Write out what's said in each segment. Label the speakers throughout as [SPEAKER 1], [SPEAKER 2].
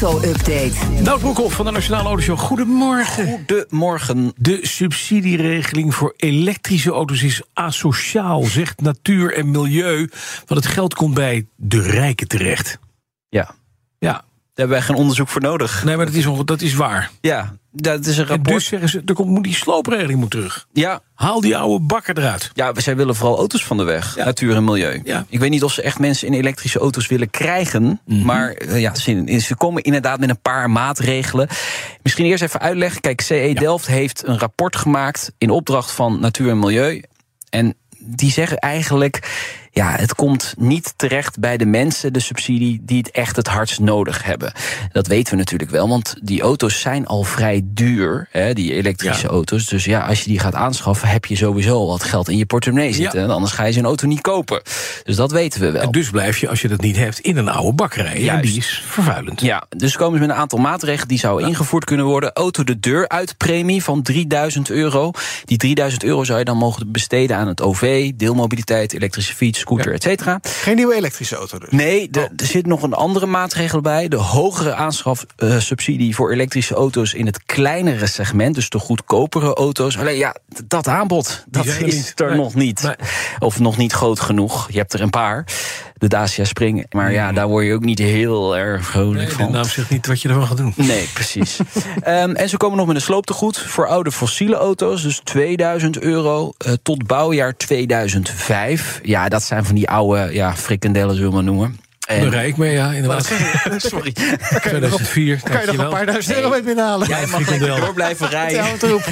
[SPEAKER 1] Info-update.
[SPEAKER 2] Nout Broekhoff van de Nationale Autoshow. Goedemorgen.
[SPEAKER 3] Goedemorgen.
[SPEAKER 2] De subsidieregeling voor elektrische auto's is asociaal, zegt natuur en milieu. Want het geld komt bij de rijken terecht.
[SPEAKER 3] Ja, hebben wij geen onderzoek voor nodig.
[SPEAKER 2] nee, maar dat is, dat is waar.
[SPEAKER 3] Ja, dat is een
[SPEAKER 2] En
[SPEAKER 3] rapport.
[SPEAKER 2] dus zeggen ze, er komt, moet die sloopregeling moet terug.
[SPEAKER 3] Ja,
[SPEAKER 2] Haal die oude bakker eruit.
[SPEAKER 3] ja, zij willen vooral auto's van de weg.
[SPEAKER 2] Ja.
[SPEAKER 3] Natuur en milieu.
[SPEAKER 2] Ja.
[SPEAKER 3] Ik weet niet of ze echt mensen in elektrische auto's willen krijgen.
[SPEAKER 2] Mhm.
[SPEAKER 3] Maar eh, ja, ze, ze komen inderdaad met een paar maatregelen. Misschien eerst even uitleggen. Kijk, CE Delft heeft een rapport gemaakt in opdracht van Natuur en Milieu. En die zeggen eigenlijk. Ja, het komt niet terecht bij de mensen, de subsidie, die het echt het hardst nodig hebben. Dat weten we natuurlijk wel, want die auto's zijn al vrij duur, hè, die elektrische
[SPEAKER 2] Ja.
[SPEAKER 3] auto's. Dus ja, als je die gaat aanschaffen, heb je sowieso al wat geld in je portemonnee zitten.
[SPEAKER 2] Ja.
[SPEAKER 3] En Anders ga je zo'n auto niet kopen. Dus dat weten we wel.
[SPEAKER 2] En dus blijf je, als je dat niet hebt, in een oude bakkerij.
[SPEAKER 3] Juist.
[SPEAKER 2] die is vervuilend.
[SPEAKER 3] Ja, dus komen ze met een aantal maatregelen die zouden ingevoerd kunnen worden. Auto de deur uit premie van 3000 euro. Die 3000 euro zou je dan mogen besteden aan het OV, deelmobiliteit, elektrische fiets, scooter,
[SPEAKER 2] Ja.
[SPEAKER 3] et cetera.
[SPEAKER 4] Geen nieuwe elektrische auto dus.
[SPEAKER 3] Nee, de- er zit nog een andere maatregel bij. De hogere aanschafsubsidie voor elektrische auto's in het kleinere segment. Dus de goedkopere auto's. Alleen ja, dat aanbod, dat
[SPEAKER 2] er
[SPEAKER 3] is
[SPEAKER 2] niet.
[SPEAKER 3] er
[SPEAKER 2] Nee.
[SPEAKER 3] nog niet.
[SPEAKER 2] Nee.
[SPEAKER 3] Of nog niet groot genoeg. Je hebt er een paar. De Dacia Spring. Maar ja, daar word je ook niet heel erg vrolijk
[SPEAKER 2] Nee, de
[SPEAKER 3] van.
[SPEAKER 2] naam zegt niet wat je ervan gaat doen.
[SPEAKER 3] Nee, precies. Ehm, en ze komen nog met een slooptegoed voor oude fossiele auto's. Dus 2000 euro eh, tot bouwjaar 2005. Ja, dat zijn van die oude ja, frikandellen, zullen we maar noemen. En-
[SPEAKER 2] Daar rij ik mee, ja, inderdaad.
[SPEAKER 3] Sorry.
[SPEAKER 2] 2004,
[SPEAKER 4] Kan je nog een paar duizend euro mee binnenhalen?
[SPEAKER 3] Jij mag lekker door blijven rijden.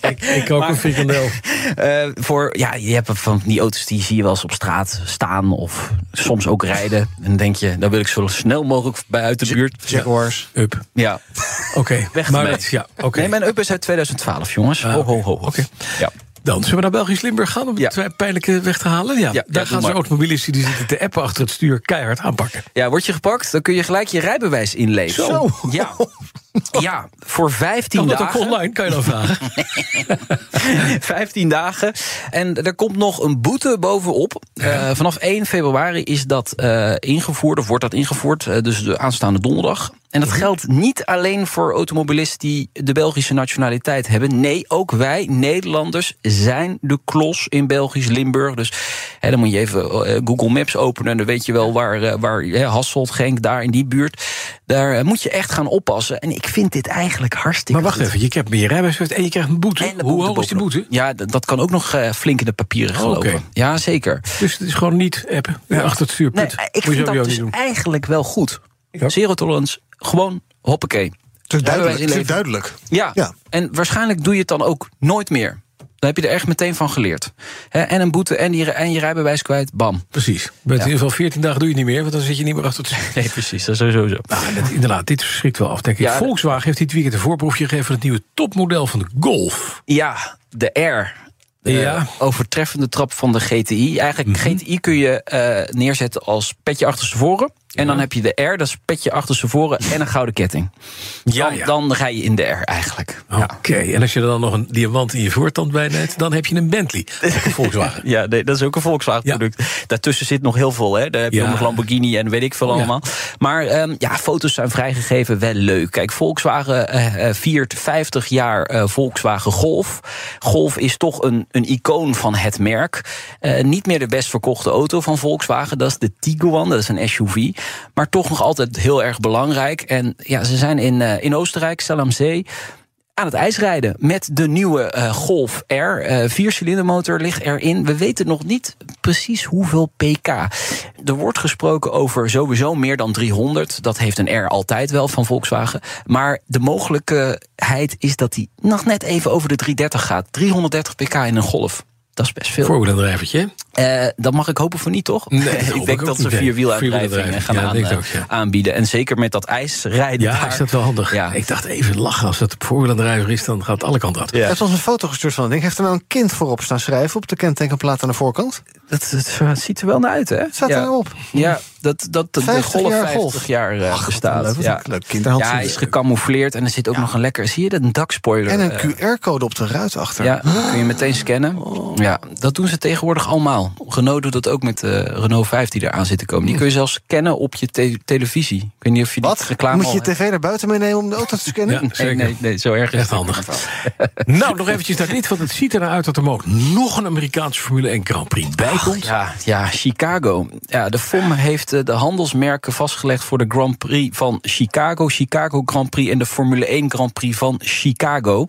[SPEAKER 2] Ik, ik ook een frikandel.
[SPEAKER 3] Eh, voor, ja, je hebt van die auto's die zie je wel eens op straat staan of soms ook rijden. En dan denk je, daar wil ik zo snel mogelijk bij uit de buurt.
[SPEAKER 4] Jaguars.
[SPEAKER 2] Up.
[SPEAKER 3] Ja.
[SPEAKER 2] Oké,
[SPEAKER 3] Weg
[SPEAKER 2] maar
[SPEAKER 3] ermee.
[SPEAKER 2] dat- ja, oké.
[SPEAKER 3] Nee, mijn up is uit 2012, jongens.
[SPEAKER 2] Ah,
[SPEAKER 3] ho, ho, ho. ho.
[SPEAKER 2] Oké.
[SPEAKER 3] Ja.
[SPEAKER 2] Dan zullen we naar Belgisch Limburg gaan om
[SPEAKER 3] Ja.
[SPEAKER 2] het twee pijnlijke weg te halen? Ja,
[SPEAKER 3] ja,
[SPEAKER 2] daar gaan ze automobilisten die zitten te appen achter het stuur keihard aanpakken.
[SPEAKER 3] Ja, word je gepakt, dan kun je gelijk je rijbewijs inleveren.
[SPEAKER 2] Zo.
[SPEAKER 3] Ja. ja, voor 15
[SPEAKER 2] Kan dat ook
[SPEAKER 3] dagen.
[SPEAKER 2] online, kan je dan vragen?
[SPEAKER 3] 15 dagen. En er komt nog een boete bovenop. Eh, vanaf 1 februari is dat eh, ingevoerd, of wordt dat ingevoerd, eh, dus de aanstaande donderdag. En dat geldt niet alleen voor automobilisten die de Belgische nationaliteit hebben. Nee, ook wij, Nederlanders, zijn de klos in Belgisch Limburg. Dus hè, dan moet je even eh, Google Maps openen. En dan weet je wel waar, eh, waar hè, Hasselt, Genk, daar in die buurt. Daar eh, moet je echt gaan oppassen. En ik vind dit eigenlijk hartstikke
[SPEAKER 2] Maar wacht
[SPEAKER 3] goed.
[SPEAKER 2] even, je hebt meer en je krijgt een boete. Hoe hoog is die boete?
[SPEAKER 3] Ja, dat kan ook nog flink in de papieren
[SPEAKER 2] Oh,
[SPEAKER 3] gelopen. Ja, zeker.
[SPEAKER 2] Dus het is gewoon niet appen achter het stuur.
[SPEAKER 3] Nee, ik
[SPEAKER 2] Moet je
[SPEAKER 3] vind dat dus eigenlijk wel goed.
[SPEAKER 2] Ook.
[SPEAKER 3] Zero tolerance, gewoon hoppakee.
[SPEAKER 4] Het is duidelijk. Het is
[SPEAKER 3] inleveren.
[SPEAKER 4] duidelijk.
[SPEAKER 3] Ja.
[SPEAKER 4] Ja.
[SPEAKER 3] en waarschijnlijk doe je het dan ook nooit meer. Dan heb je er echt meteen van geleerd. Hè, en een boete en, die, en je rijbewijs kwijt, bam.
[SPEAKER 2] Precies. Met in ieder geval 14 dagen doe je het niet meer, want dan zit je niet meer achter het stuur.
[SPEAKER 3] Nee, precies, dat is sowieso zo.
[SPEAKER 2] Nou, dat, inderdaad, dit schrikt wel af, denk ik.
[SPEAKER 3] Ja,
[SPEAKER 2] Volkswagen heeft dit weekend een voorproefje gegeven van het nieuwe topmodel van de Golf.
[SPEAKER 3] Ja, de R. De
[SPEAKER 2] Ja. Mhm.
[SPEAKER 3] overtreffende trap van de GTI. Eigenlijk, GTI kun je eh, neerzetten als petje achterstevoren. En dan heb je de R, dat is petje achterstevoren en een gouden ketting.
[SPEAKER 2] Ja,
[SPEAKER 3] Dan,
[SPEAKER 2] ja.
[SPEAKER 3] dan rij je in de R eigenlijk.
[SPEAKER 2] Oké, en als je er dan nog een diamant in je voortand bij neemt, dan heb je een Bentley. Een Volkswagen.
[SPEAKER 3] Ja, nee, dat is ook een Volkswagen
[SPEAKER 2] Ja.
[SPEAKER 3] product. Daartussen zit nog heel veel. Hè. Daar heb je
[SPEAKER 2] Ja.
[SPEAKER 3] nog Lamborghini en weet ik veel
[SPEAKER 2] Oh,
[SPEAKER 3] allemaal. Maar ehm, ja, foto's zijn vrijgegeven, wel leuk. Kijk, Volkswagen eh, viert 50 jaar eh, Volkswagen Golf. Golf is toch een, een icoon van het merk. Niet meer de best verkochte auto van Volkswagen. Dat is de Tiguan, dat is een SUV. Maar toch nog altijd heel erg belangrijk. En ja, ze zijn in, in Oostenrijk, Zell am Zee aan het ijs rijden met de nieuwe eh, Golf R. Eh viercilindermotor ligt erin. We weten nog niet precies hoeveel pk. Er wordt gesproken over sowieso meer dan 300. Dat heeft een R altijd wel van Volkswagen. Maar de mogelijkheid is dat hij nog net even over de 330 gaat. 330 pk in een Golf. Dat is best veel.
[SPEAKER 2] Voorwielendrijvertje.
[SPEAKER 3] Uh, dat mag ik hopen voor niet, toch?
[SPEAKER 2] Nee,
[SPEAKER 3] ik denk dat ze vierwielaandrijvingen gaan
[SPEAKER 2] ja,
[SPEAKER 3] aan, uh,
[SPEAKER 2] ook, ja.
[SPEAKER 3] aanbieden. En zeker met dat ijsrijden.
[SPEAKER 2] Ja,
[SPEAKER 3] daar.
[SPEAKER 2] is dat wel handig.
[SPEAKER 3] Ja.
[SPEAKER 2] Ik dacht even lachen. Als dat op voorwielaandrijver is, dan gaat het alle kanten uit.
[SPEAKER 4] Hij heeft ons een foto gestuurd van het ding. Heeft er nou een kind voorop staan schrijven op de kentekenplaat aan de voorkant?
[SPEAKER 3] Dat, dat ziet er wel naar uit, hè?
[SPEAKER 4] Het staat
[SPEAKER 3] ja.
[SPEAKER 4] er op.
[SPEAKER 3] Ja, dat, dat de, de
[SPEAKER 4] 50
[SPEAKER 3] golf
[SPEAKER 4] jaar
[SPEAKER 3] 50
[SPEAKER 4] golf.
[SPEAKER 3] jaar uh,
[SPEAKER 4] Ach,
[SPEAKER 3] bestaat.
[SPEAKER 4] Leuk,
[SPEAKER 3] ja.
[SPEAKER 4] leuk kinderhand.
[SPEAKER 3] ja, hij is gecamoufleerd en er zit ook nog een lekker... Zie je dat? Een dakspoiler.
[SPEAKER 4] En een
[SPEAKER 3] uh,
[SPEAKER 4] QR-code op de ruit achter.
[SPEAKER 3] Ja, kun je meteen scannen. Ja, dat doen ze tegenwoordig allemaal. Renault doet dat ook met de Renault 5 die eraan zit te komen. Die kun je zelfs scannen op je te televisie. Ik weet niet of je die
[SPEAKER 4] Wat?
[SPEAKER 3] reclame
[SPEAKER 4] Moet je tv naar buiten meenemen om de auto te scannen?
[SPEAKER 2] Ja,
[SPEAKER 3] Nee, nee, nee, zo erg is
[SPEAKER 2] Echt handig. Nou, nog eventjes naar dit, want het ziet er nou uit dat er ook nog een Amerikaanse Formule 1 Grand Prix bij komt.
[SPEAKER 3] Ja, ja, Chicago. Ja, de FOM heeft eh, de handelsmerken vastgelegd voor de Grand Prix van Chicago, Chicago Grand Prix en de Formule 1 Grand Prix van Chicago.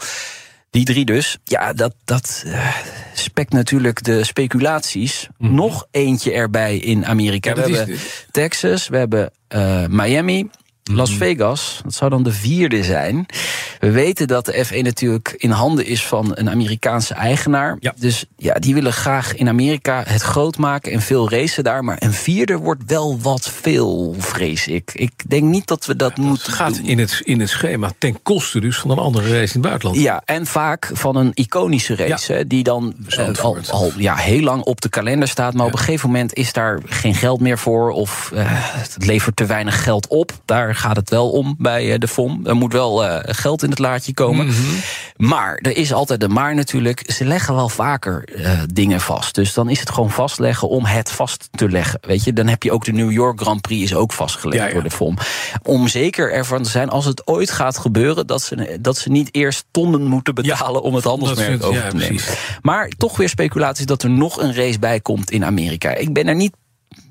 [SPEAKER 3] Die drie dus. Ja, dat, dat uh, spekt natuurlijk de speculaties. Mm -hmm. Nog eentje erbij in Amerika.
[SPEAKER 2] Ja,
[SPEAKER 3] we
[SPEAKER 2] is
[SPEAKER 3] hebben Texas, we hebben uh, Miami. Las
[SPEAKER 2] Mhm.
[SPEAKER 3] Vegas, dat zou dan de vierde zijn. We weten dat de F1 natuurlijk in handen is van een Amerikaanse eigenaar.
[SPEAKER 2] Ja.
[SPEAKER 3] Dus ja, die willen graag in Amerika het groot maken en veel racen daar. Maar een vierde wordt wel wat veel, vrees ik. Ik denk niet dat we dat
[SPEAKER 2] Het
[SPEAKER 3] moeten
[SPEAKER 2] gaat
[SPEAKER 3] doen.
[SPEAKER 2] in het, in het schema ten koste dus van een andere race in het buitenland.
[SPEAKER 3] Ja, en vaak van een iconische race. hè, die dan eh, al, al ja, heel lang op de kalender staat. Maar op een gegeven moment is daar geen geld meer voor. Of eh, het levert te weinig geld op. Daar gaat het wel om bij eh, de FOM. Er moet wel eh, geld in het laadje komen.
[SPEAKER 2] Mhm.
[SPEAKER 3] Maar er is altijd een maar natuurlijk. Ze leggen wel vaker eh, dingen vast. Dus dan is het gewoon vastleggen om het vast te leggen. Weet je, dan heb je ook de New York Grand Prix is ook vastgelegd
[SPEAKER 2] Ja, ja.
[SPEAKER 3] door de FOM. Om zeker ervan te zijn, als het ooit gaat gebeuren, dat ze, dat ze niet eerst tonnen moeten betalen om het handelsmerk over te nemen.
[SPEAKER 2] precies.
[SPEAKER 3] Maar toch weer speculaties dat er nog een race bij komt in Amerika. Ik ben er niet.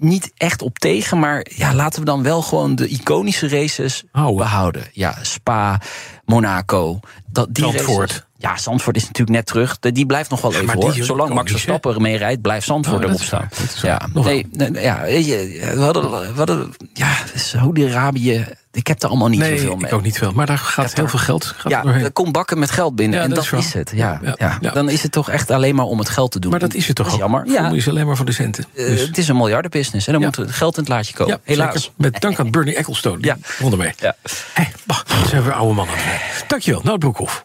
[SPEAKER 3] Niet echt op tegen, maar ja, laten we dan wel gewoon de iconische races
[SPEAKER 2] Houden.
[SPEAKER 3] behouden. Ja, Spa, Monaco. Dat, die
[SPEAKER 2] Zandvoort.
[SPEAKER 3] races- ja, Zandvoort is natuurlijk net terug. Die blijft nog wel even hoor. Zolang
[SPEAKER 2] ook
[SPEAKER 3] Max? Verstappen ermee rijdt, blijft Zandvoort
[SPEAKER 2] Oh,
[SPEAKER 3] erop staan. Ja, nee, ja, we hadden, we hadden ja, Saudi-Arabië. Ik heb er allemaal niet
[SPEAKER 2] Nee,
[SPEAKER 3] zoveel mee.
[SPEAKER 2] ik ook niet veel. Maar daar gaat heel veel geld gaat
[SPEAKER 3] Ja,
[SPEAKER 2] er
[SPEAKER 3] komt bakken met geld binnen.
[SPEAKER 2] Ja,
[SPEAKER 3] en
[SPEAKER 2] dat
[SPEAKER 3] dat,
[SPEAKER 2] is
[SPEAKER 3] het. Ja,
[SPEAKER 2] Ja,
[SPEAKER 3] ja. Dan is het toch echt alleen maar om het geld te doen.
[SPEAKER 2] Maar dat is het toch
[SPEAKER 3] Dat is
[SPEAKER 2] ook?
[SPEAKER 3] jammer. Ja,
[SPEAKER 2] is alleen maar voor de centen.
[SPEAKER 3] eh,
[SPEAKER 2] Dus-
[SPEAKER 3] het is een miljardenbusiness. En dan moet het geld in het laadje komen. Helaas.
[SPEAKER 2] zeker. Met dank aan Bernie Ecclestone.
[SPEAKER 3] Ja.
[SPEAKER 2] won ermee.
[SPEAKER 3] Ja.
[SPEAKER 2] Hé, bah, dat zijn weer oude mannen. Dankjewel, Nou Broekhoff.